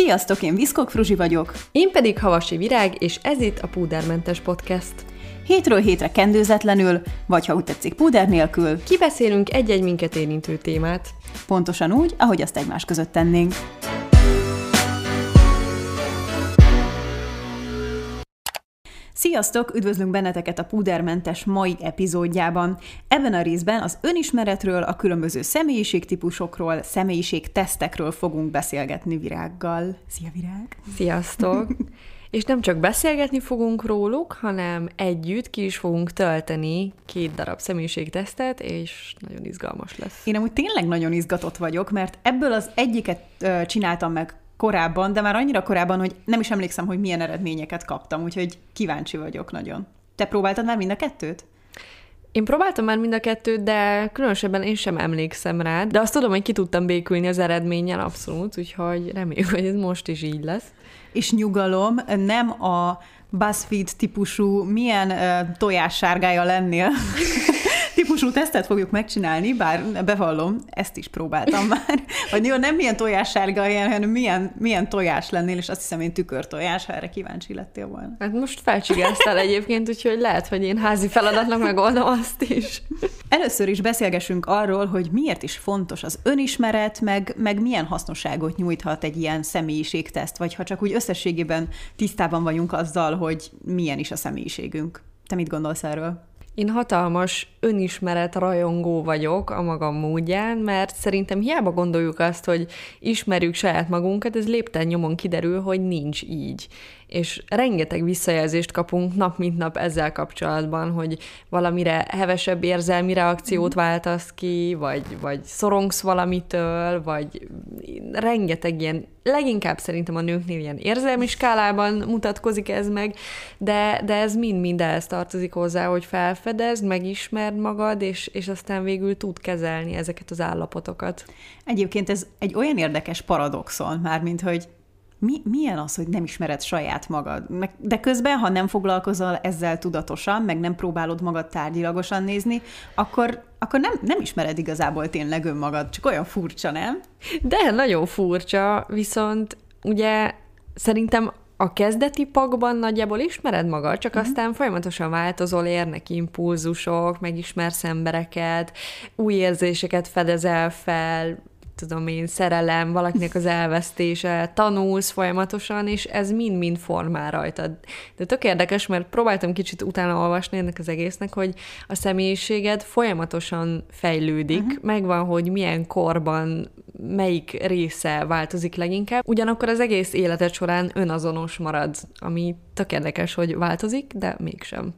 Sziasztok, én Viszkok Fruzsi vagyok. Én pedig Havasi Virág, és ez itt a Púdermentes Podcast. Hétről hétre kendőzetlenül, vagy ha úgy tetszik, púder nélkül. Kibeszélünk egy-egy minket érintő témát. Pontosan úgy, ahogy azt egymás között tennénk. Sziasztok! Üdvözlünk benneteket a Pudermentes mai epizódjában. Ebben a részben az önismeretről, a különböző személyiségtípusokról, személyiségtesztekről fogunk beszélgetni Virággal. Szia Virág! Sziasztok! És nem csak beszélgetni fogunk róluk, hanem együtt ki is fogunk tölteni két darab személyiségtesztet, és nagyon izgalmas lesz. Én amúgy tényleg nagyon izgatott vagyok, mert ebből az egyiket csináltam meg korábban, de már annyira korábban, hogy nem is emlékszem, hogy milyen eredményeket kaptam, úgyhogy kíváncsi vagyok nagyon. Te próbáltad már mind a kettőt? Én próbáltam már mind a kettőt, de különösebben én sem emlékszem rá, de azt tudom, hogy ki tudtam békülni az eredménnyel abszolút, úgyhogy reméljük, hogy ez most is így lesz. És nyugalom, nem a BuzzFeed típusú milyen uh, tojássárgája lennél típusú tesztet fogjuk megcsinálni, bár bevallom, ezt is próbáltam már, hogy jó, nem milyen tojássárga hanem milyen, milyen tojás lennél, és azt hiszem én tükörtojás, ha erre kíváncsi lettél volna. Hát most felcsigáztál egyébként, úgyhogy lehet, hogy én házi feladatnak megoldom azt is. Először is beszélgessünk arról, hogy miért is fontos az önismeret, meg, meg milyen hasznosságot nyújthat egy ilyen személyiségteszt, vagy ha csak úgy összességében tisztában vagyunk azzal, hogy milyen is a személyiségünk. Te mit gondolsz erről? Én hatalmas önismeret rajongó vagyok a magam módján, mert szerintem hiába gondoljuk azt, hogy ismerjük saját magunkat, ez lépten nyomon kiderül, hogy nincs így és rengeteg visszajelzést kapunk nap mint nap ezzel kapcsolatban, hogy valamire hevesebb érzelmi reakciót mhm. váltasz ki, vagy, vagy szorongsz valamitől, vagy rengeteg ilyen, leginkább szerintem a nőknél ilyen érzelmi skálában mutatkozik ez meg, de, de ez mind-mind ehhez tartozik hozzá, hogy felfedezd, megismerd magad, és, és aztán végül tud kezelni ezeket az állapotokat. Egyébként ez egy olyan érdekes paradoxon, mármint, hogy mi, milyen az, hogy nem ismered saját magad? De közben, ha nem foglalkozol ezzel tudatosan, meg nem próbálod magad tárgyilagosan nézni, akkor, akkor nem, nem ismered igazából tényleg önmagad, csak olyan furcsa, nem? De nagyon furcsa, viszont ugye szerintem a kezdeti pakban nagyjából ismered magad, csak uh-huh. aztán folyamatosan változol, érnek impulzusok, megismersz embereket, új érzéseket fedezel fel, tudom én, szerelem, valakinek az elvesztése, tanulsz folyamatosan, és ez mind-mind formál rajtad. De tök érdekes, mert próbáltam kicsit utána olvasni ennek az egésznek, hogy a személyiséged folyamatosan fejlődik, uh-huh. megvan, hogy milyen korban melyik része változik leginkább, ugyanakkor az egész életed során önazonos marad, ami tök érdekes, hogy változik, de mégsem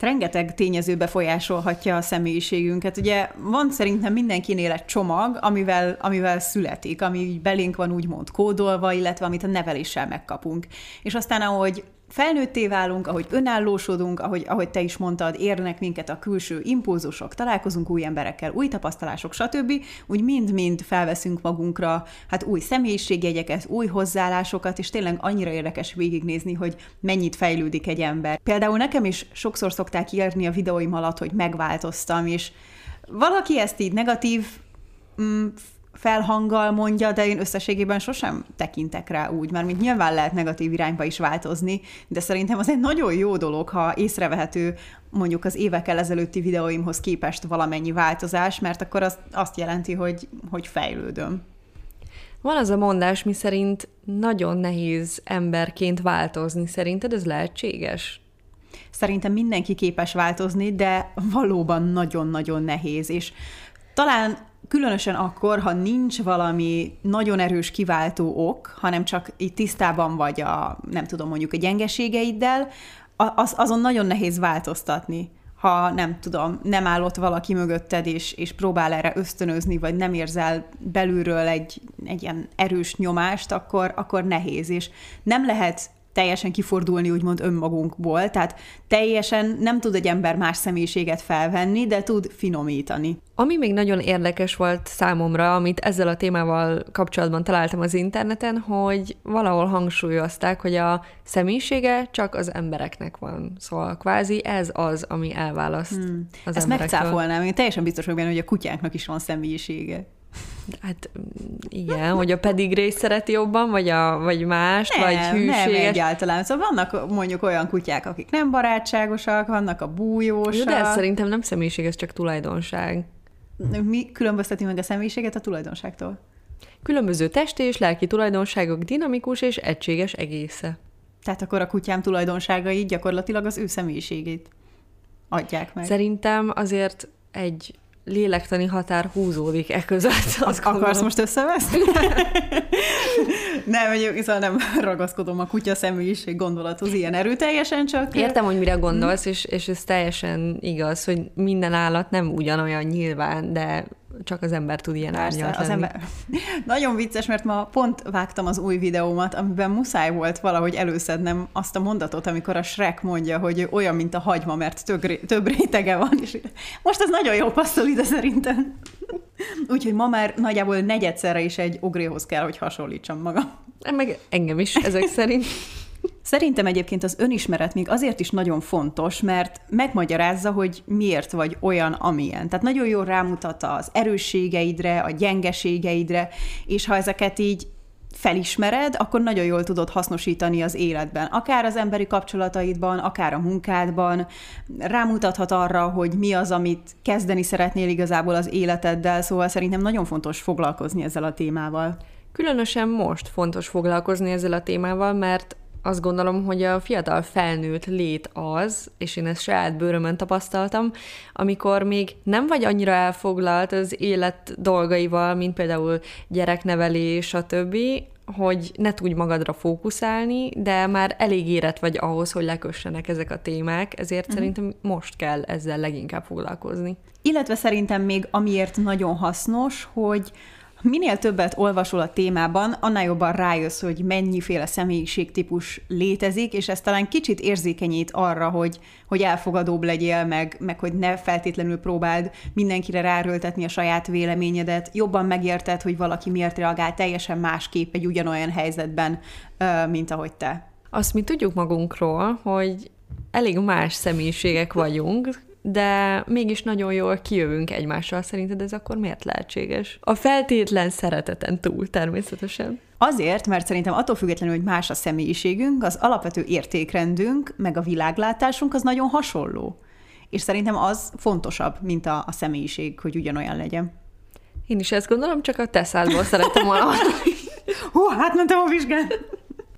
rengeteg tényező befolyásolhatja a személyiségünket. Ugye van szerintem mindenkinél egy csomag, amivel, amivel születik, ami belénk van úgymond kódolva, illetve amit a neveléssel megkapunk. És aztán, ahogy felnőtté válunk, ahogy önállósodunk, ahogy, ahogy te is mondtad, érnek minket a külső impulzusok, találkozunk új emberekkel, új tapasztalások, stb., úgy mind-mind felveszünk magunkra hát új személyiségjegyeket, új hozzáállásokat, és tényleg annyira érdekes végignézni, hogy mennyit fejlődik egy ember. Például nekem is sokszor szokták írni a videóim alatt, hogy megváltoztam, és valaki ezt így negatív mm, felhanggal mondja, de én összességében sosem tekintek rá úgy, mert mint nyilván lehet negatív irányba is változni, de szerintem az egy nagyon jó dolog, ha észrevehető mondjuk az évekkel ezelőtti videóimhoz képest valamennyi változás, mert akkor az azt jelenti, hogy, hogy fejlődöm. Van az a mondás, mi szerint nagyon nehéz emberként változni. Szerinted ez lehetséges? Szerintem mindenki képes változni, de valóban nagyon-nagyon nehéz, és talán különösen akkor, ha nincs valami nagyon erős kiváltó ok, hanem csak itt tisztában vagy a, nem tudom, mondjuk a gyengeségeiddel, az, azon nagyon nehéz változtatni ha nem tudom, nem áll ott valaki mögötted, és, és próbál erre ösztönözni, vagy nem érzel belülről egy, egy ilyen erős nyomást, akkor, akkor nehéz, és nem lehet teljesen kifordulni úgymond önmagunkból, tehát teljesen nem tud egy ember más személyiséget felvenni, de tud finomítani. Ami még nagyon érdekes volt számomra, amit ezzel a témával kapcsolatban találtam az interneten, hogy valahol hangsúlyozták, hogy a személyisége csak az embereknek van. Szóval kvázi ez az, ami elválaszt hmm. az Ezt megcáfolnám, én teljesen biztos vagyok benne, hogy a kutyáknak is van személyisége. Hát mm, igen, hogy a pedigré szereti jobban, vagy, a, vagy mást, nem, vagy hűséges. Nem, egyáltalán. Szóval vannak mondjuk olyan kutyák, akik nem barátságosak, vannak a bújósak. Jó, de ez szerintem nem személyiség, ez csak tulajdonság. Mi különbözteti meg a személyiséget a tulajdonságtól? Különböző testi és lelki tulajdonságok dinamikus és egységes egésze. Tehát akkor a kutyám tulajdonságai gyakorlatilag az ő személyiségét adják meg. Szerintem azért egy lélektani határ húzódik e között. Azt akarsz gondolom. most összeveszni? nem, mondjuk, szóval nem ragaszkodom a kutya személyiség gondolathoz ilyen erőteljesen, csak... Értem, hogy mire gondolsz, és, és ez teljesen igaz, hogy minden állat nem ugyanolyan nyilván, de csak az ember tud ilyen Persze, árnyalt az lenni. Ember... Nagyon vicces, mert ma pont vágtam az új videómat, amiben muszáj volt valahogy előszednem azt a mondatot, amikor a Shrek mondja, hogy olyan, mint a hagyma, mert több, több rétege van, és most ez nagyon jó passzol ide szerintem. Úgyhogy ma már nagyjából negyedszerre is egy ogréhoz kell, hogy hasonlítsam magam. Meg engem is, ezek szerint. Szerintem egyébként az önismeret még azért is nagyon fontos, mert megmagyarázza, hogy miért vagy olyan, amilyen. Tehát nagyon jól rámutat az erősségeidre, a gyengeségeidre, és ha ezeket így felismered, akkor nagyon jól tudod hasznosítani az életben. Akár az emberi kapcsolataidban, akár a munkádban. Rámutathat arra, hogy mi az, amit kezdeni szeretnél igazából az életeddel, szóval szerintem nagyon fontos foglalkozni ezzel a témával. Különösen most fontos foglalkozni ezzel a témával, mert azt gondolom, hogy a fiatal felnőtt lét az, és én ezt saját bőrömön tapasztaltam, amikor még nem vagy annyira elfoglalt az élet dolgaival, mint például gyereknevelés, stb., hogy ne tudj magadra fókuszálni, de már elég érett vagy ahhoz, hogy lekössenek ezek a témák, ezért uh-huh. szerintem most kell ezzel leginkább foglalkozni. Illetve szerintem még amiért nagyon hasznos, hogy Minél többet olvasol a témában, annál jobban rájössz, hogy mennyiféle személyiségtípus létezik, és ez talán kicsit érzékenyít arra, hogy, hogy elfogadóbb legyél, meg, meg hogy ne feltétlenül próbáld mindenkire ráröltetni a saját véleményedet, jobban megérted, hogy valaki miért reagál teljesen másképp egy ugyanolyan helyzetben, mint ahogy te. Azt mi tudjuk magunkról, hogy elég más személyiségek vagyunk, de mégis nagyon jól kijövünk egymással. Szerinted ez akkor miért lehetséges? A feltétlen szereteten túl természetesen. Azért, mert szerintem attól függetlenül, hogy más a személyiségünk, az alapvető értékrendünk, meg a világlátásunk az nagyon hasonló. És szerintem az fontosabb, mint a, a személyiség, hogy ugyanolyan legyen. Én is ezt gondolom, csak a te szádból szerettem volna Hú, hát mentem a vizsgán.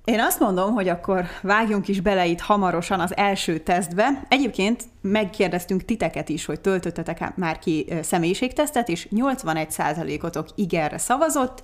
Én azt mondom, hogy akkor vágjunk is bele itt hamarosan az első tesztbe. Egyébként megkérdeztünk titeket is, hogy töltöttetek már ki személyiségtesztet, és 81%-otok igenre szavazott,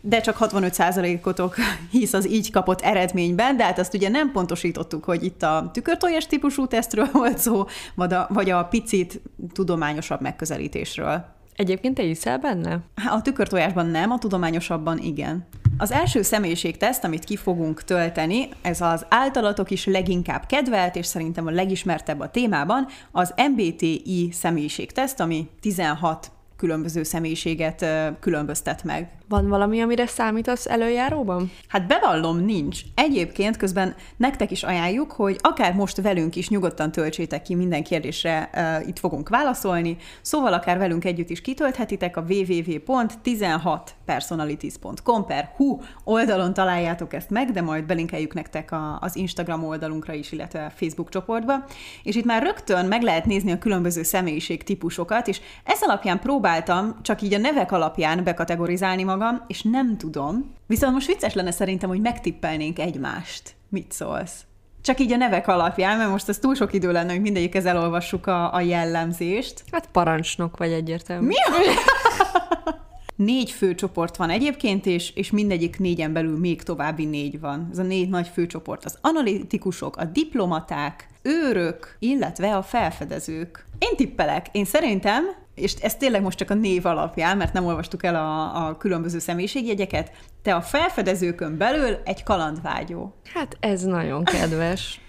de csak 65%-otok hisz az így kapott eredményben, de hát azt ugye nem pontosítottuk, hogy itt a tükörtojás típusú tesztről volt szó, vagy a, vagy a picit tudományosabb megközelítésről. Egyébként te hiszel benne? A tükörtojásban nem, a tudományosabban igen. Az első személyiségteszt, amit ki fogunk tölteni, ez az általatok is leginkább kedvelt, és szerintem a legismertebb a témában, az MBTI személyiségteszt, ami 16 különböző személyiséget különböztet meg. Van valami, amire számítasz előjáróban? Hát bevallom, nincs. Egyébként közben nektek is ajánljuk, hogy akár most velünk is nyugodtan töltsétek ki minden kérdésre, uh, itt fogunk válaszolni, szóval akár velünk együtt is kitölthetitek a www.16personalities.com per hu oldalon találjátok ezt meg, de majd belinkeljük nektek a, az Instagram oldalunkra is, illetve a Facebook csoportba. És itt már rögtön meg lehet nézni a különböző személyiség típusokat, és ez alapján próbáltam csak így a nevek alapján bekategorizálni magam, és nem tudom. Viszont most vicces lenne szerintem, hogy megtippelnénk egymást. Mit szólsz? Csak így a nevek alapján, mert most ez túl sok idő lenne, hogy mindegyikhez elolvassuk a, a jellemzést. Hát parancsnok vagy egyértelmű. Mi? négy főcsoport van egyébként, és, és mindegyik négyen belül még további négy van. Ez a négy nagy főcsoport. Az analitikusok, a diplomaták, őrök, illetve a felfedezők. Én tippelek. Én szerintem és ez tényleg most csak a név alapján, mert nem olvastuk el a, a különböző személyiségjegyeket, te a felfedezőkön belül egy kalandvágyó. Hát ez nagyon kedves.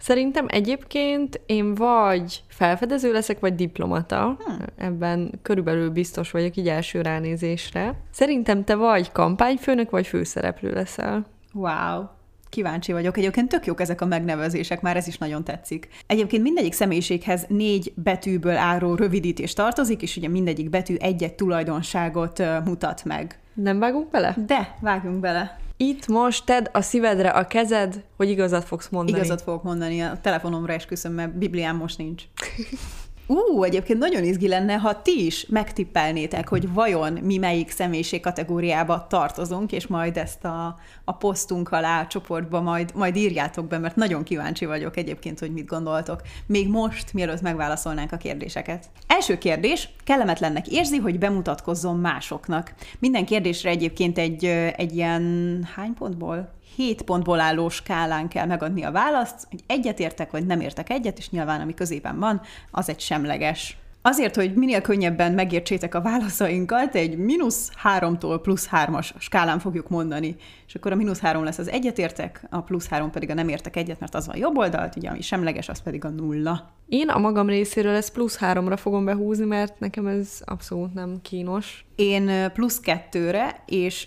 Szerintem egyébként én vagy felfedező leszek, vagy diplomata. Hmm. Ebben körülbelül biztos vagyok így első ránézésre. Szerintem te vagy kampányfőnök, vagy főszereplő leszel. Wow. Kíváncsi vagyok. Egyébként tök jók ezek a megnevezések, már ez is nagyon tetszik. Egyébként mindegyik személyiséghez négy betűből álló rövidítés tartozik, és ugye mindegyik betű egy-egy tulajdonságot mutat meg. Nem vágunk bele? De, vágjunk bele. Itt most tedd a szívedre a kezed, hogy igazat fogsz mondani. Igazat fogok mondani, a telefonomra esküszöm, mert Bibliám most nincs. Ú, egyébként nagyon izgi lenne, ha ti is megtippelnétek, hogy vajon mi melyik személyiség kategóriába tartozunk, és majd ezt a, a posztunk alá a csoportba majd, majd írjátok be, mert nagyon kíváncsi vagyok egyébként, hogy mit gondoltok. Még most, mielőtt megválaszolnánk a kérdéseket. Első kérdés, kellemetlennek érzi, hogy bemutatkozzon másoknak. Minden kérdésre egyébként egy, egy ilyen hány pontból? 7 pontból álló skálán kell megadni a választ, hogy egyet értek, vagy nem értek egyet, és nyilván ami középen van, az egy semleges. Azért, hogy minél könnyebben megértsétek a válaszainkat, egy mínusz háromtól plusz hármas skálán fogjuk mondani. És akkor a mínusz három lesz az egyetértek, a plusz három pedig a nem értek egyet, mert az van jobb oldalt, ugye ami semleges, az pedig a nulla. Én a magam részéről ezt plusz háromra fogom behúzni, mert nekem ez abszolút nem kínos. Én plusz kettőre, és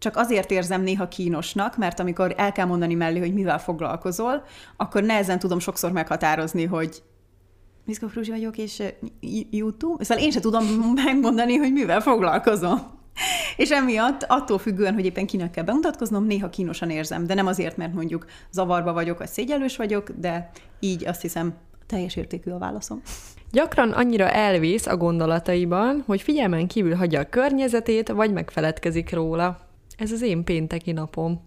csak azért érzem néha kínosnak, mert amikor el kell mondani mellé, hogy mivel foglalkozol, akkor nehezen tudom sokszor meghatározni, hogy Miszka Fruzsi vagyok, és YouTube. Szóval én sem tudom megmondani, hogy mivel foglalkozom. És emiatt attól függően, hogy éppen kinek kell bemutatkoznom, néha kínosan érzem, de nem azért, mert mondjuk zavarba vagyok, vagy szégyelős vagyok, de így azt hiszem teljes értékű a válaszom. Gyakran annyira elvész a gondolataiban, hogy figyelmen kívül hagyja a környezetét, vagy megfeledkezik róla. Ez az én pénteki napom.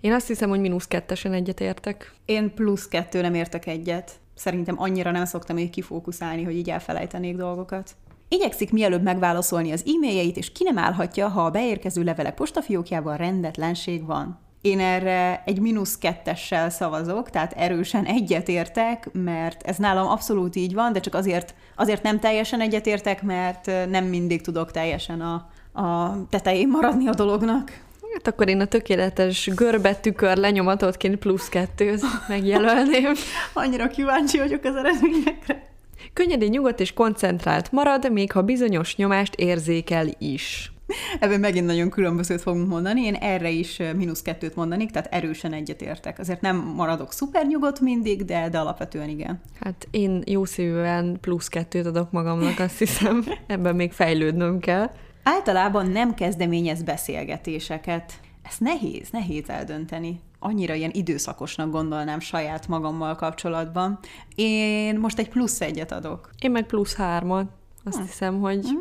Én azt hiszem, hogy mínusz kettesen egyet értek. Én plusz kettő nem értek egyet. Szerintem annyira nem szoktam még kifókuszálni, hogy így elfelejtenék dolgokat. Igyekszik mielőbb megválaszolni az e-mailjeit, és ki nem állhatja, ha a beérkező levelek postafiókjában rendetlenség van. Én erre egy mínusz kettessel szavazok, tehát erősen egyetértek, mert ez nálam abszolút így van, de csak azért, azért nem teljesen egyetértek, mert nem mindig tudok teljesen a, a tetején maradni a dolognak. Hát akkor én a tökéletes görbetükör lenyomatotként plusz kettőt megjelölném. Annyira kíváncsi vagyok az eredményekre. Könnyedén nyugodt és koncentrált marad, még ha bizonyos nyomást érzékel is. Ebben megint nagyon különbözőt fogunk mondani. Én erre is mínusz kettőt mondanék, tehát erősen egyetértek. Azért nem maradok szuper nyugodt mindig, de, de alapvetően igen. Hát én jó szívűen plusz kettőt adok magamnak, azt hiszem. Ebben még fejlődnöm kell. Általában nem kezdeményez beszélgetéseket. Ez nehéz, nehéz eldönteni. Annyira ilyen időszakosnak gondolnám saját magammal kapcsolatban. Én most egy plusz egyet adok. Én meg plusz hármat. Azt hm. hiszem, hogy hm.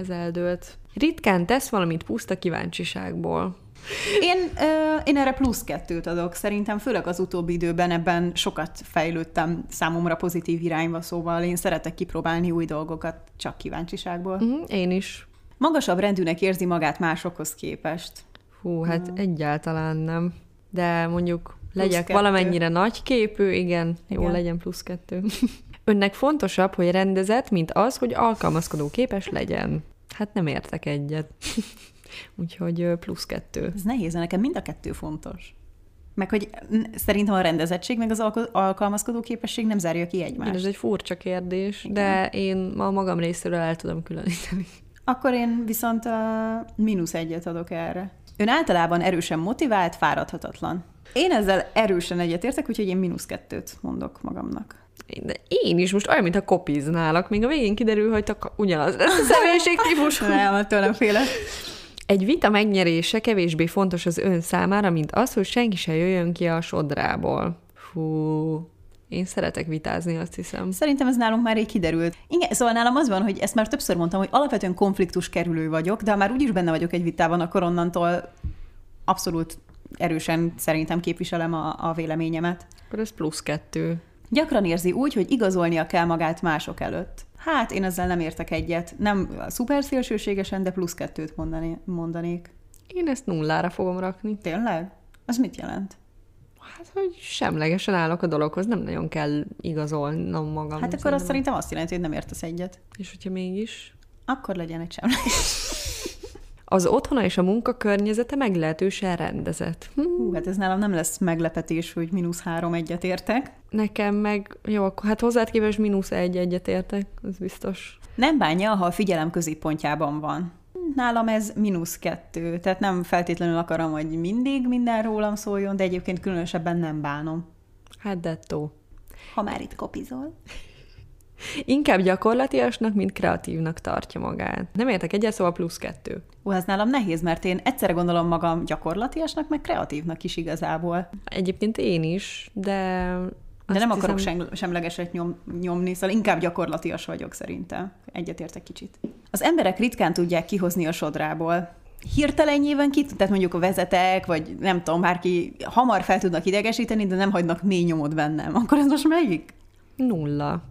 ez eldőlt. Ritkán tesz valamit puszta kíváncsiságból. Én, ö, én erre plusz kettőt adok. Szerintem főleg az utóbbi időben ebben sokat fejlődtem számomra pozitív irányba, szóval én szeretek kipróbálni új dolgokat csak kíváncsiságból. Mm, én is. Magasabb rendűnek érzi magát másokhoz képest. Hú, hát hmm. egyáltalán nem. De mondjuk legyek valamennyire nagy képű, igen, igen, jó legyen plusz kettő. Önnek fontosabb, hogy rendezett, mint az, hogy alkalmazkodó képes legyen. Hát nem értek egyet. Úgyhogy plusz kettő. Ez nehéz, nekem mind a kettő fontos. Meg hogy szerintem a rendezettség, meg az alkalmazkodó képesség nem zárja ki egymást. Ez egy furcsa kérdés, Igen. de én a magam részéről el tudom különíteni. Akkor én viszont a mínusz egyet adok erre. Ön általában erősen motivált, fáradhatatlan. Én ezzel erősen egyetértek, úgyhogy én mínusz kettőt mondok magamnak. De én is most olyan, mint a kopiználak, még a végén kiderül, hogy tak ugyanaz lesz a személyiség típus. Nem, tőlem féle. Egy vita megnyerése kevésbé fontos az ön számára, mint az, hogy senki se jöjjön ki a sodrából. Fú, én szeretek vitázni, azt hiszem. Szerintem ez nálunk már így kiderült. Igen, szóval nálam az van, hogy ezt már többször mondtam, hogy alapvetően konfliktus kerülő vagyok, de ha már úgyis benne vagyok egy vitában, akkor onnantól abszolút erősen szerintem képviselem a, a véleményemet. Akkor ez plusz kettő. Gyakran érzi úgy, hogy igazolnia kell magát mások előtt. Hát én ezzel nem értek egyet. Nem szuper szélsőségesen, de plusz kettőt mondani, mondanék. Én ezt nullára fogom rakni. Tényleg? Az mit jelent? Hát, hogy semlegesen állok a dologhoz, nem nagyon kell igazolnom magam. Hát akkor azt szerintem azt jelenti, hogy nem értesz egyet. És hogyha mégis? Akkor legyen egy semleges. Az otthona és a munka környezete meglehetősen rendezett. Hm. Hú, hát ez nálam nem lesz meglepetés, hogy mínusz három egyet értek. Nekem meg, jó, akkor hát hozzád képest mínusz egy egyet értek, az biztos. Nem bánja, ha a figyelem középpontjában van. Nálam ez mínusz kettő, tehát nem feltétlenül akarom, hogy mindig minden rólam szóljon, de egyébként különösebben nem bánom. Hát dettó. Ha már itt kopizol. Inkább gyakorlatiasnak, mint kreatívnak tartja magát. Nem értek egyet, szóval plusz kettő. Ó, ez nálam nehéz, mert én egyszerre gondolom magam gyakorlatiasnak, meg kreatívnak is igazából. Egyébként én is, de... De nem akarok hiszem... sem, semlegeset nyom, nyomni, szóval inkább gyakorlatias vagyok szerintem. Egyetértek kicsit. Az emberek ritkán tudják kihozni a sodrából. Hirtelen nyilván ki, tehát mondjuk a vezetek, vagy nem tudom, bárki hamar fel tudnak idegesíteni, de nem hagynak mély nyomot bennem. Akkor ez most melyik? Nulla.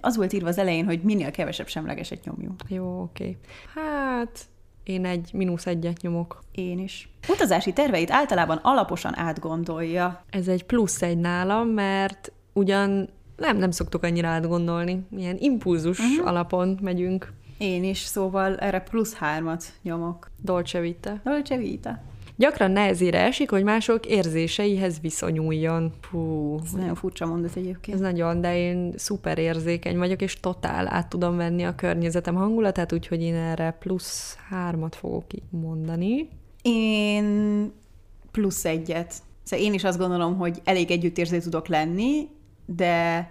Az volt írva az elején, hogy minél kevesebb semlegeset nyomjunk. Jó, oké. Okay. Hát, én egy mínusz egyet nyomok. Én is. Utazási terveit általában alaposan átgondolja. Ez egy plusz egy nálam, mert ugyan nem, nem szoktuk annyira átgondolni. Ilyen impulzus uh-huh. alapon megyünk. Én is, szóval erre plusz hármat nyomok. Dolce vita. Dolce vita. Gyakran nehezére esik, hogy mások érzéseihez viszonyuljon. Fú. Ez nagyon furcsa mondat egyébként. Ez nagyon, de én szuper érzékeny vagyok, és totál át tudom venni a környezetem hangulatát, úgyhogy én erre plusz hármat fogok mondani. Én plusz egyet. Szóval én is azt gondolom, hogy elég együttérző tudok lenni, de,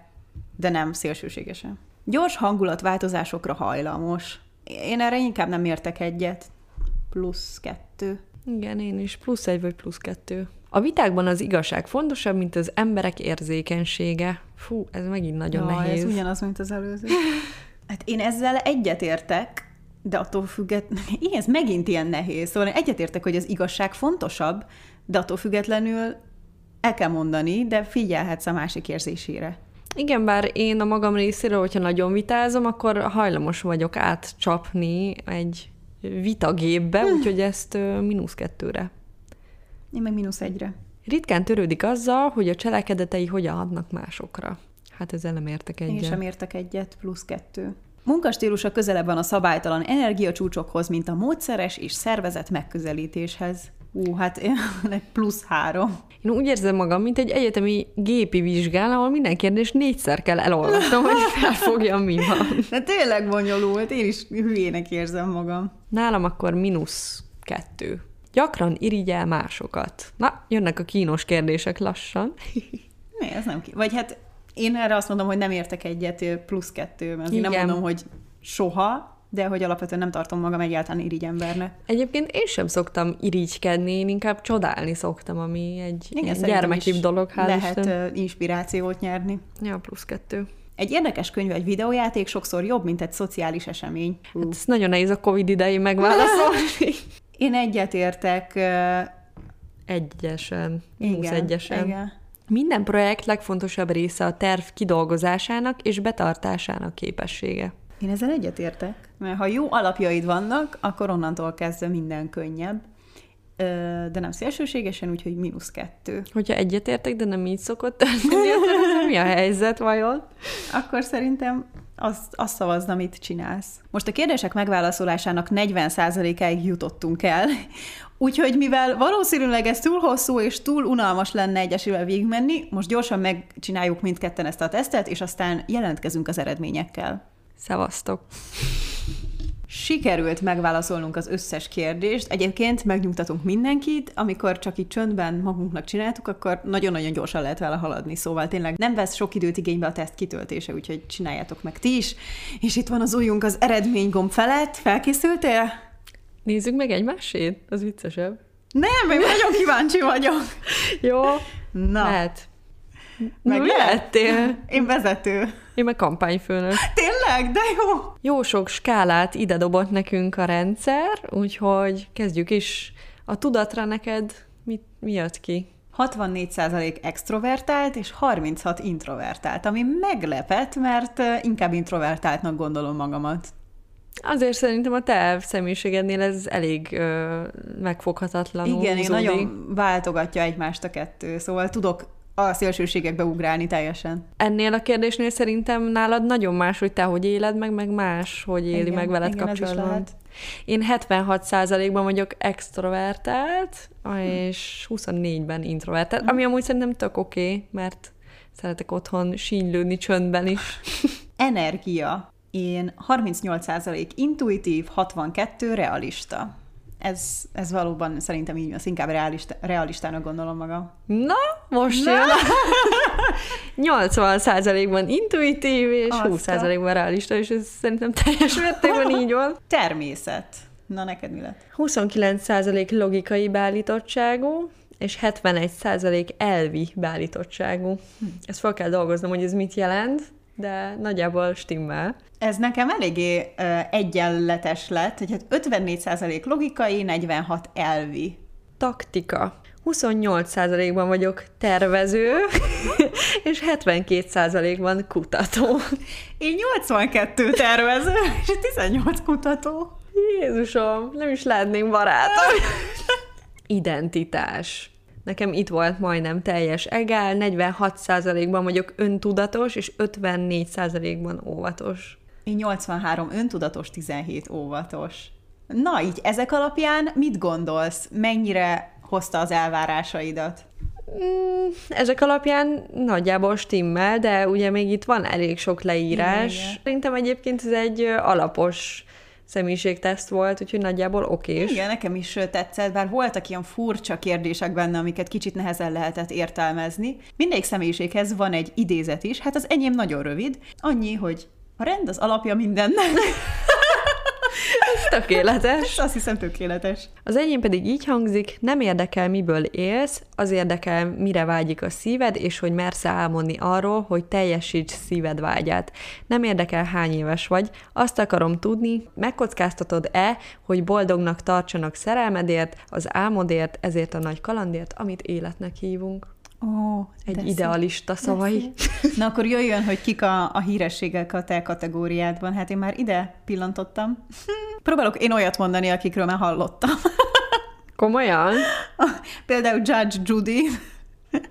de nem szélsőségesen. Gyors hangulatváltozásokra hajlamos. Én erre inkább nem értek egyet. Plusz kettő. Igen, én is. Plusz egy vagy plusz kettő. A vitákban az igazság fontosabb, mint az emberek érzékenysége. Fú, ez megint nagyon ja, nehéz. ez ugyanaz, mint az előző. Hát én ezzel egyetértek, de attól függetlenül, igen, ez megint ilyen nehéz. Szóval én egyetértek, hogy az igazság fontosabb, de attól függetlenül el kell mondani, de figyelhetsz a másik érzésére. Igen, bár én a magam részéről, hogyha nagyon vitázom, akkor hajlamos vagyok átcsapni egy vitagépbe, úgyhogy ezt mínusz kettőre. Én meg mínusz egyre. Ritkán törődik azzal, hogy a cselekedetei hogyan hatnak másokra. Hát ezzel nem értek egyet. Én sem értek egyet, plusz kettő. Munkastílusa közelebb van a szabálytalan energiacsúcsokhoz, mint a módszeres és szervezet megközelítéshez. Ú, hát én plusz három. Én úgy érzem magam, mint egy egyetemi gépi vizsgál, ahol minden kérdés négyszer kell elolvasnom, hogy felfogjam, mi van. De tényleg bonyolult, én is hülyének érzem magam. Nálam akkor mínusz kettő. Gyakran irigyel másokat. Na, jönnek a kínos kérdések lassan. Mi, ez nem ki. Vagy hát én erre azt mondom, hogy nem értek egyet plusz kettő, mert én nem mondom, hogy soha, de hogy alapvetően nem tartom magam egyáltalán irigy embernek. Egyébként én sem szoktam irigykedni, én inkább csodálni szoktam, ami egy Igen, gyermekibb dolog. Lehet Isten. inspirációt nyerni. Ja, plusz kettő. Egy érdekes könyv, egy videójáték sokszor jobb, mint egy szociális esemény. Hát ez nagyon nehéz a Covid idején megválaszolni. Én egyetértek. Egyesen. Igen, egyesen. Igen. Minden projekt legfontosabb része a terv kidolgozásának és betartásának képessége. Én ezzel egyetértek, mert ha jó alapjaid vannak, akkor onnantól kezdve minden könnyebb, de nem szélsőségesen, úgyhogy mínusz kettő. Hogyha egyetértek, de nem így szokott történni, mi a helyzet vajon? Akkor szerintem azt, azt szavazd, amit csinálsz. Most a kérdések megválaszolásának 40%-áig jutottunk el, úgyhogy mivel valószínűleg ez túl hosszú és túl unalmas lenne egyesével végigmenni, most gyorsan megcsináljuk mindketten ezt a tesztet, és aztán jelentkezünk az eredményekkel. Szevasztok! Sikerült megválaszolnunk az összes kérdést. Egyébként megnyugtatunk mindenkit, amikor csak itt csöndben magunknak csináltuk, akkor nagyon-nagyon gyorsan lehet vele haladni. Szóval tényleg nem vesz sok időt igénybe a teszt kitöltése, úgyhogy csináljátok meg ti is. És itt van az ujjunk az eredménygomb felett. Felkészültél? Nézzük meg egymásét, az viccesebb. Nem, én nagyon kíváncsi vagyok. Jó, Na. Lehet. Meg Mi lettél? Én vezető. Én meg kampányfőnök. Tényleg? De jó! Jó sok skálát ide dobott nekünk a rendszer, úgyhogy kezdjük is. A tudatra neked mit, mi jött ki? 64% extrovertált és 36 introvertált, ami meglepett, mert inkább introvertáltnak gondolom magamat. Azért szerintem a te személyiségednél ez elég ö, megfoghatatlanul Igen, én nagyon váltogatja egymást a kettő, szóval tudok a szélsőségekbe ugrálni teljesen. Ennél a kérdésnél szerintem nálad nagyon más, hogy te hogy éled meg, meg más, hogy éli igen, meg veled igen, kapcsolatban. Én 76%-ban vagyok extrovertált, és 24-ben introvertált, ami amúgy szerintem tök oké, okay, mert szeretek otthon sínylődni csöndben is. Energia. Én 38% intuitív, 62 realista. Ez, ez valóban szerintem így, az inkább realista, realistának gondolom magam. Na, most Na. jön. 80%-ban intuitív, és Aztán. 20%-ban realista, és ez szerintem teljes mértékben így van. Természet. Na, neked mi lett? 29% logikai beállítottságú, és 71% elvi beállítottságú. Hm. Ezt fel kell dolgoznom, hogy ez mit jelent, de nagyjából stimmel. Ez nekem eléggé uh, egyenletes lett, hogy hát 54% logikai, 46 elvi. Taktika. 28%-ban vagyok tervező, és 72%-ban kutató. Én 82 tervező, és 18 kutató. Jézusom, nem is lehetnénk barátok. Identitás. Nekem itt volt majdnem teljes egál, 46%-ban vagyok öntudatos, és 54%-ban óvatos. Én 83 öntudatos, 17 óvatos. Na így, ezek alapján mit gondolsz? Mennyire hozta az elvárásaidat? Mm, ezek alapján nagyjából stimmel, de ugye még itt van elég sok leírás. Igen, Szerintem egyébként ez egy alapos személyiségteszt volt, úgyhogy nagyjából okés. Igen, nekem is tetszett, bár voltak ilyen furcsa kérdések benne, amiket kicsit nehezen lehetett értelmezni. Mindegyik személyiséghez van egy idézet is, hát az enyém nagyon rövid, annyi, hogy a rend az alapja mindennek. Ez tökéletes. Azt hiszem tökéletes. Az enyém pedig így hangzik, nem érdekel, miből élsz, az érdekel, mire vágyik a szíved, és hogy mersz álmodni arról, hogy teljesíts szíved vágyát. Nem érdekel, hány éves vagy, azt akarom tudni, megkockáztatod-e, hogy boldognak tartsanak szerelmedért, az álmodért, ezért a nagy kalandért, amit életnek hívunk. Ó, egy idealista szavai. Na akkor jöjjön, hogy kik a, a hírességek a te kategóriádban. Hát én már ide pillantottam. Próbálok én olyat mondani, akikről már hallottam. Komolyan? Például Judge Judy.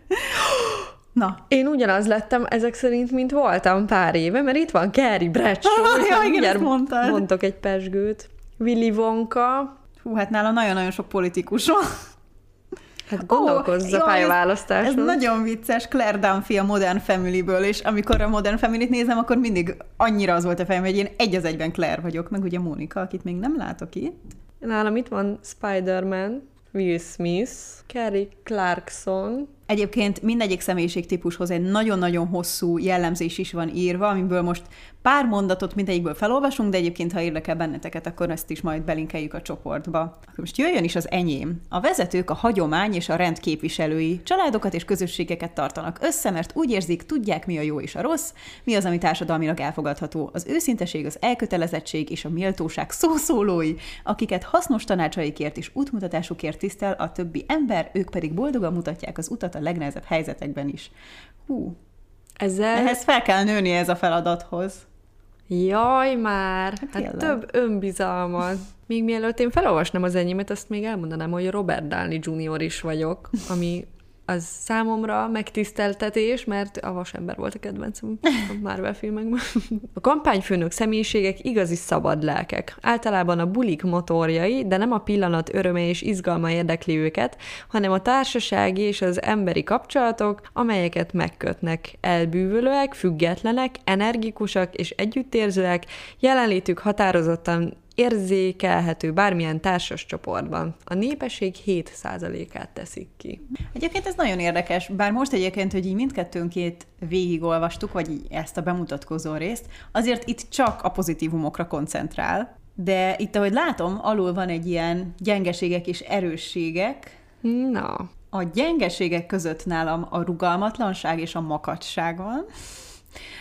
Na. Én ugyanaz lettem ezek szerint, mint voltam pár éve, mert itt van Carrie Bradshaw. Ah, ja, igen, mondtad. Mondtok egy pesgőt. Willy Wonka. Hú, hát nála nagyon-nagyon sok politikus van. Hát gondolkozz oh, a pályaválasztáson. Ez, ez nagyon vicces, Claire Dunphy a Modern Family-ből, és amikor a Modern Family-t nézem, akkor mindig annyira az volt a fejem, hogy én egy az egyben Claire vagyok, meg ugye Mónika, akit még nem látok itt. Nálam itt van Spider-Man, Will Smith, Kerry Clarkson, Egyébként mindegyik személyiségtípushoz egy nagyon-nagyon hosszú jellemzés is van írva, amiből most pár mondatot mindegyikből felolvasunk, de egyébként, ha érdekel benneteket, akkor ezt is majd belinkeljük a csoportba. Akkor most jöjjön is az enyém. A vezetők a hagyomány és a rend képviselői. Családokat és közösségeket tartanak össze, mert úgy érzik, tudják, mi a jó és a rossz, mi az, ami társadalmilag elfogadható. Az őszinteség, az elkötelezettség és a méltóság szószólói, akiket hasznos tanácsaikért és útmutatásukért tisztel a többi ember, ők pedig boldogan mutatják az utat a legnehezebb helyzetekben is. Hú, Ezzel... ehhez fel kell nőni ez a feladathoz. Jaj már, hát, hát több önbizalmat. Még mielőtt én felolvasnám az enyémet, azt még elmondanám, hogy Robert Downey Jr. is vagyok, ami az számomra megtiszteltetés, mert a vasember volt a kedvencem a Marvel filmekben. A kampányfőnök személyiségek igazi szabad lelkek. Általában a bulik motorjai, de nem a pillanat öröme és izgalma érdekli őket, hanem a társasági és az emberi kapcsolatok, amelyeket megkötnek. Elbűvölőek, függetlenek, energikusak és együttérzőek, jelenlétük határozottan érzékelhető bármilyen társas csoportban. A népesség 7%-át teszik ki. Egyébként ez nagyon érdekes, bár most egyébként, hogy így mindkettőnkét végigolvastuk, vagy így ezt a bemutatkozó részt, azért itt csak a pozitívumokra koncentrál, de itt, ahogy látom, alul van egy ilyen gyengeségek és erősségek. Na. A gyengeségek között nálam a rugalmatlanság és a makacság van.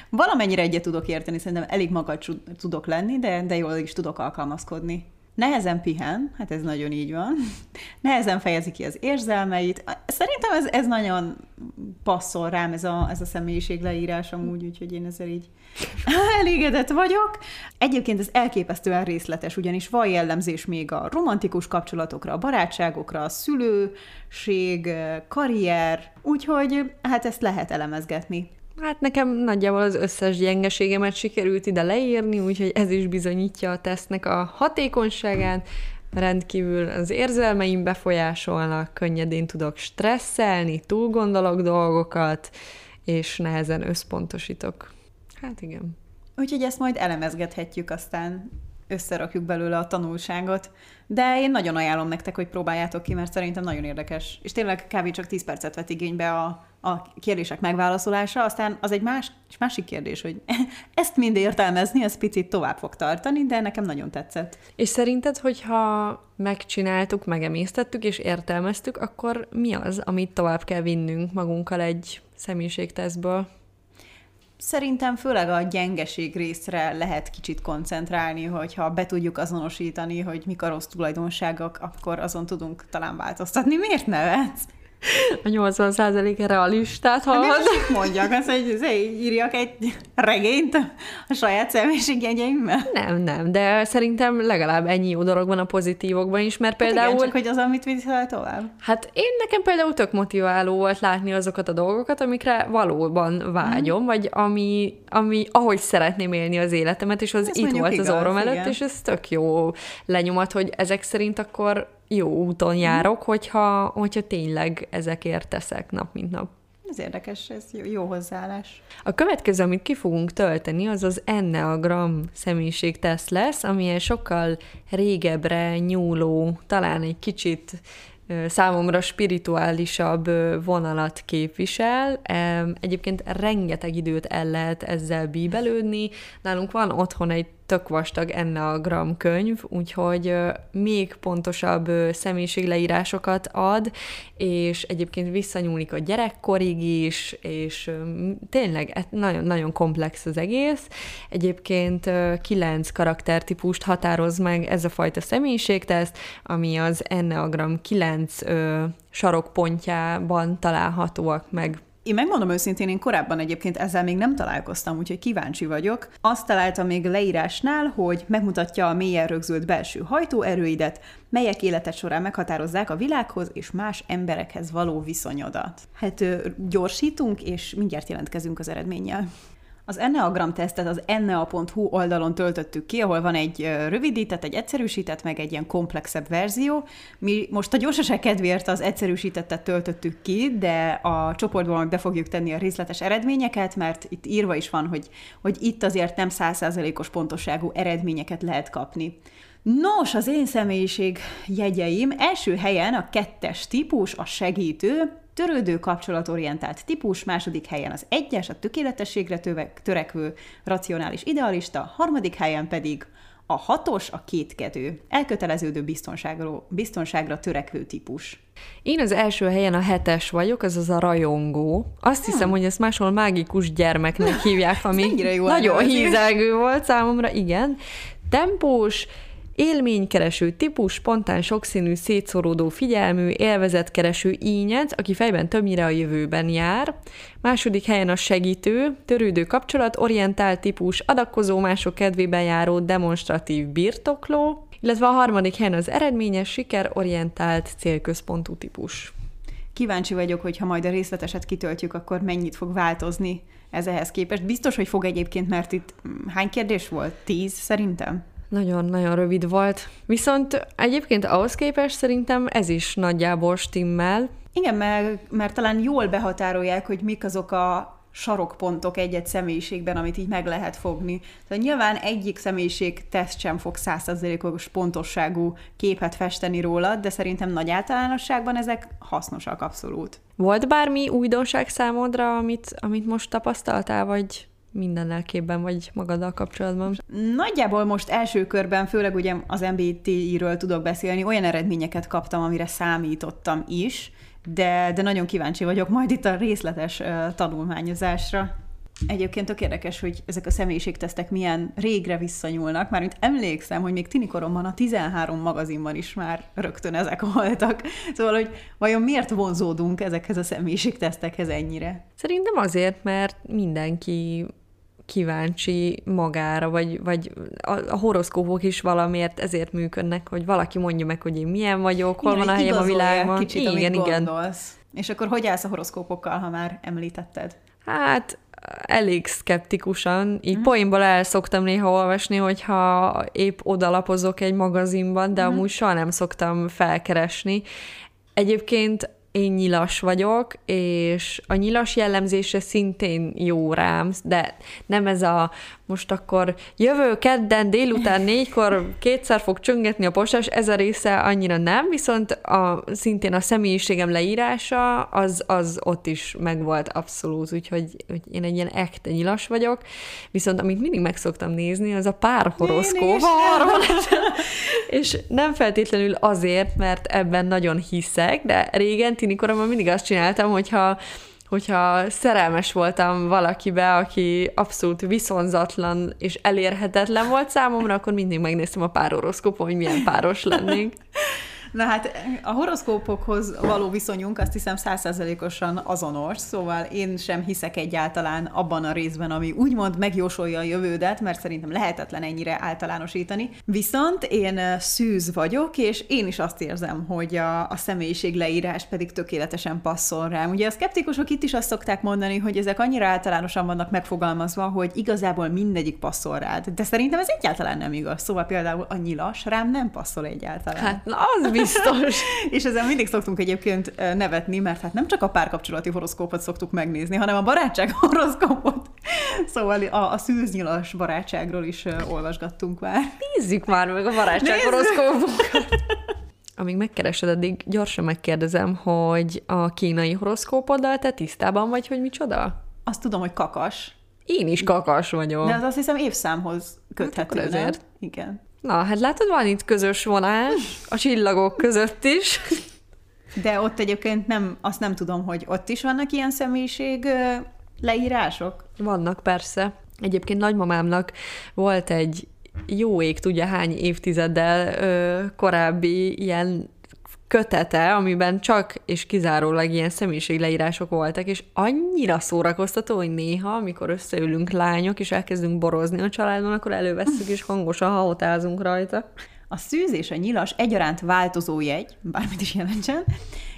Valamennyire egyet tudok érteni, szerintem elég magas tudok lenni, de, de jól is tudok alkalmazkodni. Nehezen pihen, hát ez nagyon így van. Nehezen fejezi ki az érzelmeit. Szerintem ez, ez nagyon passzol rám ez a, ez a személyiség leírás amúgy, úgyhogy én ezzel így elégedett vagyok. Egyébként ez elképesztően részletes, ugyanis van jellemzés még a romantikus kapcsolatokra, a barátságokra, a szülőség, karrier, úgyhogy hát ezt lehet elemezgetni. Hát nekem nagyjából az összes gyengeségemet sikerült ide leírni, úgyhogy ez is bizonyítja a tesznek a hatékonyságát. Rendkívül az érzelmeim befolyásolnak, könnyedén tudok stresszelni, túl gondolok dolgokat, és nehezen összpontosítok. Hát igen. Úgyhogy ezt majd elemezgethetjük, aztán összerakjuk belőle a tanulságot. De én nagyon ajánlom nektek, hogy próbáljátok ki, mert szerintem nagyon érdekes. És tényleg kb. csak 10 percet vett igénybe a, a kérdések megválaszolása, aztán az egy más, másik kérdés, hogy ezt mind értelmezni, ez picit tovább fog tartani, de nekem nagyon tetszett. És szerinted, hogyha megcsináltuk, megemésztettük és értelmeztük, akkor mi az, amit tovább kell vinnünk magunkkal egy személyiségtesztből? Szerintem főleg a gyengeség részre lehet kicsit koncentrálni, hogyha be tudjuk azonosítani, hogy mik a rossz tulajdonságok, akkor azon tudunk talán változtatni. Miért nevetsz? A 80% realistát hallod? Hát, mondjak, azt, hogy írjak egy regényt a saját személyiségjegyeimmel? Nem, nem, de szerintem legalább ennyi jó dolog van a pozitívokban is, mert például... Hát igen, csak hogy az, amit viszel tovább. Hát én nekem például tök motiváló volt látni azokat a dolgokat, amikre valóban vágyom, hmm. vagy ami, ami, ahogy szeretném élni az életemet, és az Ezt itt volt igaz, az orrom előtt, igen. és ez tök jó lenyomat, hogy ezek szerint akkor jó úton járok, hogyha, hogyha tényleg ezekért teszek nap mint nap. Ez érdekes, ez jó, jó hozzáállás. A következő, amit ki fogunk tölteni, az az Enneagram személyiségteszt lesz, ami sokkal régebbre nyúló, talán egy kicsit számomra spirituálisabb vonalat képvisel. Egyébként rengeteg időt el lehet ezzel bíbelődni. Nálunk van otthon egy tök vastag enne a gram könyv, úgyhogy még pontosabb személyiségleírásokat ad, és egyébként visszanyúlik a gyerekkorig is, és tényleg nagyon-nagyon komplex az egész. Egyébként kilenc karaktertípust határoz meg ez a fajta személyiségteszt, ami az Enneagram kilenc sarokpontjában találhatóak meg én megmondom őszintén, én korábban egyébként ezzel még nem találkoztam, úgyhogy kíváncsi vagyok. Azt találtam még leírásnál, hogy megmutatja a mélyen rögzült belső hajtóerőidet, melyek életed során meghatározzák a világhoz és más emberekhez való viszonyodat. Hát gyorsítunk, és mindjárt jelentkezünk az eredménnyel. Az Enneagram tesztet az ennea.hu oldalon töltöttük ki, ahol van egy rövidített, egy egyszerűsített, meg egy ilyen komplexebb verzió. Mi most a gyorsaság kedvéért az egyszerűsítettet töltöttük ki, de a csoportban majd be fogjuk tenni a részletes eredményeket, mert itt írva is van, hogy, hogy itt azért nem százszázalékos pontosságú eredményeket lehet kapni. Nos, az én személyiség jegyeim első helyen a kettes típus, a segítő, törődő kapcsolatorientált típus, második helyen az egyes, a tökéletességre törekvő racionális idealista, harmadik helyen pedig a hatos, a kétkedő, elköteleződő biztonságra, biztonságra törekvő típus. Én az első helyen a hetes vagyok, az az a rajongó. Azt hmm. hiszem, hogy ezt máshol mágikus gyermeknek hívják, ami nagyon hízelgő volt számomra, igen. Tempós, Élménykereső típus, spontán, sokszínű, szétszoródó figyelmű, élvezetkereső ínyenc, aki fejben többnyire a jövőben jár. Második helyen a segítő, törődő kapcsolat, orientált típus, adakozó, mások kedvében járó, demonstratív birtokló, illetve a harmadik helyen az eredményes, sikerorientált, célközpontú típus. Kíváncsi vagyok, hogy ha majd a részleteset kitöltjük, akkor mennyit fog változni ez ehhez képest. Biztos, hogy fog egyébként, mert itt hány kérdés volt? Tíz szerintem? Nagyon-nagyon rövid volt. Viszont egyébként ahhoz képest szerintem ez is nagyjából stimmel. Igen, mert, mert talán jól behatárolják, hogy mik azok a sarokpontok egy-egy személyiségben, amit így meg lehet fogni. Tehát nyilván egyik személyiség teszt sem fog százszerzelékos pontosságú képet festeni róla, de szerintem nagy általánosságban ezek hasznosak abszolút. Volt bármi újdonság számodra, amit, amit most tapasztaltál, vagy mindennel képben vagy magaddal kapcsolatban? Nagyjából most első körben, főleg ugye az MBTI-ről tudok beszélni, olyan eredményeket kaptam, amire számítottam is, de, de nagyon kíváncsi vagyok majd itt a részletes uh, tanulmányozásra. Egyébként tök érdekes, hogy ezek a személyiségtesztek milyen régre visszanyúlnak, már mint emlékszem, hogy még tinikoromban a 13 magazinban is már rögtön ezek voltak. Szóval, hogy vajon miért vonzódunk ezekhez a személyiségtesztekhez ennyire? Szerintem azért, mert mindenki kíváncsi magára, vagy, vagy a, a horoszkópok is valamiért ezért működnek, hogy valaki mondja meg, hogy én milyen vagyok, hol igen, van a helyem a világban. Kicsit, igen, igen. Gondolsz. És akkor hogy állsz a horoszkópokkal, ha már említetted? Hát elég szkeptikusan. Így mm. poénból el szoktam néha olvasni, hogyha épp odalapozok egy magazinban, de mm. amúgy soha nem szoktam felkeresni. Egyébként én nyilas vagyok, és a nyilas jellemzése szintén jó rám, de nem ez a most akkor jövő kedden délután négykor kétszer fog csöngetni a postás, ez a része annyira nem, viszont a, szintén a személyiségem leírása az, az ott is megvolt abszolút, úgyhogy hogy én egy ilyen ekte nyilas vagyok, viszont amit mindig meg szoktam nézni, az a párhoroszkóp és nem feltétlenül azért, mert ebben nagyon hiszek, de régen, tinikoromban mindig azt csináltam, hogyha hogyha szerelmes voltam valakibe, aki abszolút viszonzatlan és elérhetetlen volt számomra, akkor mindig megnéztem a párhoroszkópon, hogy milyen páros lennénk. Na hát a horoszkópokhoz való viszonyunk azt hiszem százszerzelékosan azonos, szóval én sem hiszek egyáltalán abban a részben, ami úgymond megjósolja a jövődet, mert szerintem lehetetlen ennyire általánosítani. Viszont én szűz vagyok, és én is azt érzem, hogy a, a személyiség leírás pedig tökéletesen passzol rám. Ugye a szkeptikusok itt is azt szokták mondani, hogy ezek annyira általánosan vannak megfogalmazva, hogy igazából mindegyik passzol rád. De szerintem ez egyáltalán nem igaz. Szóval például a nyilas rám nem passzol egyáltalán. Hát na, az biztos. és ezen mindig szoktunk egyébként nevetni, mert hát nem csak a párkapcsolati horoszkópot szoktuk megnézni, hanem a barátság horoszkópot. Szóval a, a szűznyilas barátságról is olvasgattunk már. Nézzük már meg a barátság horoszkópokat. Amíg megkeresed, addig gyorsan megkérdezem, hogy a kínai horoszkópoddal te tisztában vagy, hogy micsoda? Azt tudom, hogy kakas. Én is kakas vagyok. De az azt hiszem évszámhoz köthető, hát ezért. Igen. Na, hát látod, van itt közös vonás a csillagok között is. De ott egyébként nem, azt nem tudom, hogy ott is vannak ilyen személyiség leírások? Vannak, persze. Egyébként nagymamámnak volt egy jó ég tudja hány évtizeddel ö, korábbi ilyen kötete, amiben csak és kizárólag ilyen személyiségleírások voltak, és annyira szórakoztató, hogy néha, amikor összeülünk lányok, és elkezdünk borozni a családon, akkor elővesszük, és hangosan hahotázunk rajta. A szűz és a nyilas egyaránt változó jegy, bármit is jelentsen,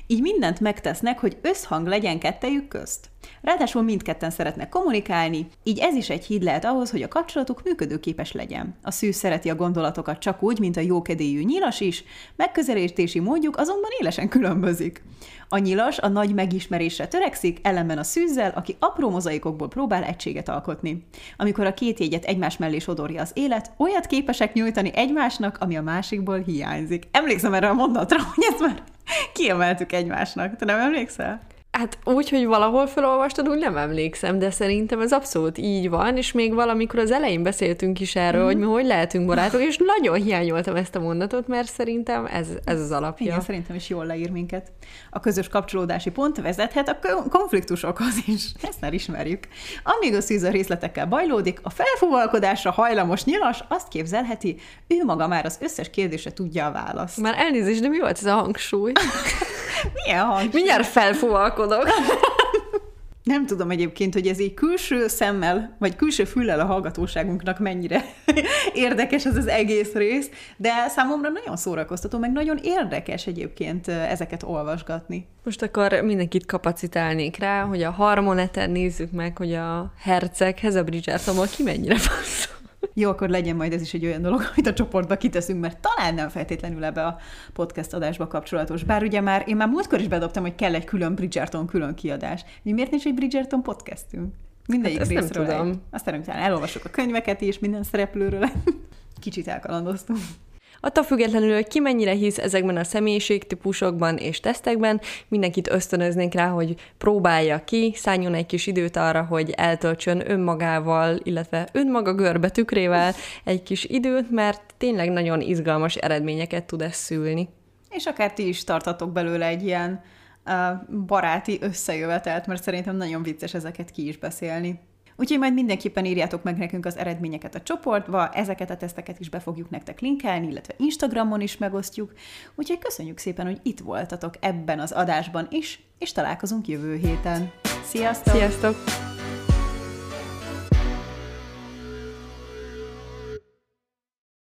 így mindent megtesznek, hogy összhang legyen kettejük közt. Ráadásul mindketten szeretnek kommunikálni, így ez is egy híd lehet ahhoz, hogy a kapcsolatuk működőképes legyen. A szűz szereti a gondolatokat csak úgy, mint a jókedélyű nyilas is, megközelítési módjuk azonban élesen különbözik. A nyilas a nagy megismerésre törekszik, ellenben a szűzzel, aki apró mozaikokból próbál egységet alkotni. Amikor a két jegyet egymás mellé sodorja az élet, olyat képesek nyújtani egymásnak, ami a másikból hiányzik. Emlékszem erre a mondatra, hogy ezt már kiemeltük egymásnak. Te nem emlékszel? Hát úgy, hogy valahol felolvastad, úgy nem emlékszem, de szerintem ez abszolút így van, és még valamikor az elején beszéltünk is erről, mm. hogy mi hogy lehetünk barátok, és nagyon hiányoltam ezt a mondatot, mert szerintem ez, ez az alapja. Igen, szerintem is jól leír minket. A közös kapcsolódási pont vezethet a konfliktusokhoz is. Ezt már ismerjük. Amíg a szűz a részletekkel bajlódik, a felfúvalkodásra hajlamos nyilas azt képzelheti, ő maga már az összes kérdésre tudja a választ. Már elnézést, de mi volt ez a hangsúly? Milyen hangsúly? Mindjárt felfúvalkodok. Nem tudom egyébként, hogy ez így külső szemmel, vagy külső füllel a hallgatóságunknak mennyire érdekes ez az egész rész, de számomra nagyon szórakoztató, meg nagyon érdekes egyébként ezeket olvasgatni. Most akkor mindenkit kapacitálnék rá, hogy a harmoneten nézzük meg, hogy a herceghez a Bridgertonból ki mennyire passzol. Jó, akkor legyen majd ez is egy olyan dolog, amit a csoportba kiteszünk, mert talán nem feltétlenül ebbe a podcast adásba kapcsolatos. Bár ugye már, én már múltkor is bedobtam, hogy kell egy külön Bridgerton külön kiadás. Mi miért nincs egy Bridgerton podcastünk? Mindegyik hát részről nem tudom. Egy. Aztán utána elolvasok a könyveket is, minden szereplőről. Kicsit elkalandoztunk. Attól függetlenül, hogy ki mennyire hisz ezekben a személyiségtípusokban és tesztekben, mindenkit ösztönöznénk rá, hogy próbálja ki, szálljon egy kis időt arra, hogy eltöltsön önmagával, illetve önmaga görbe tükrével egy kis időt, mert tényleg nagyon izgalmas eredményeket tud ez szülni. És akár ti is tartatok belőle egy ilyen uh, baráti összejövetelt, mert szerintem nagyon vicces ezeket ki is beszélni. Úgyhogy majd mindenképpen írjátok meg nekünk az eredményeket a csoportba, ezeket a teszteket is be fogjuk nektek linkelni, illetve Instagramon is megosztjuk. Úgyhogy köszönjük szépen, hogy itt voltatok ebben az adásban is, és találkozunk jövő héten. Sziasztok! Sziasztok!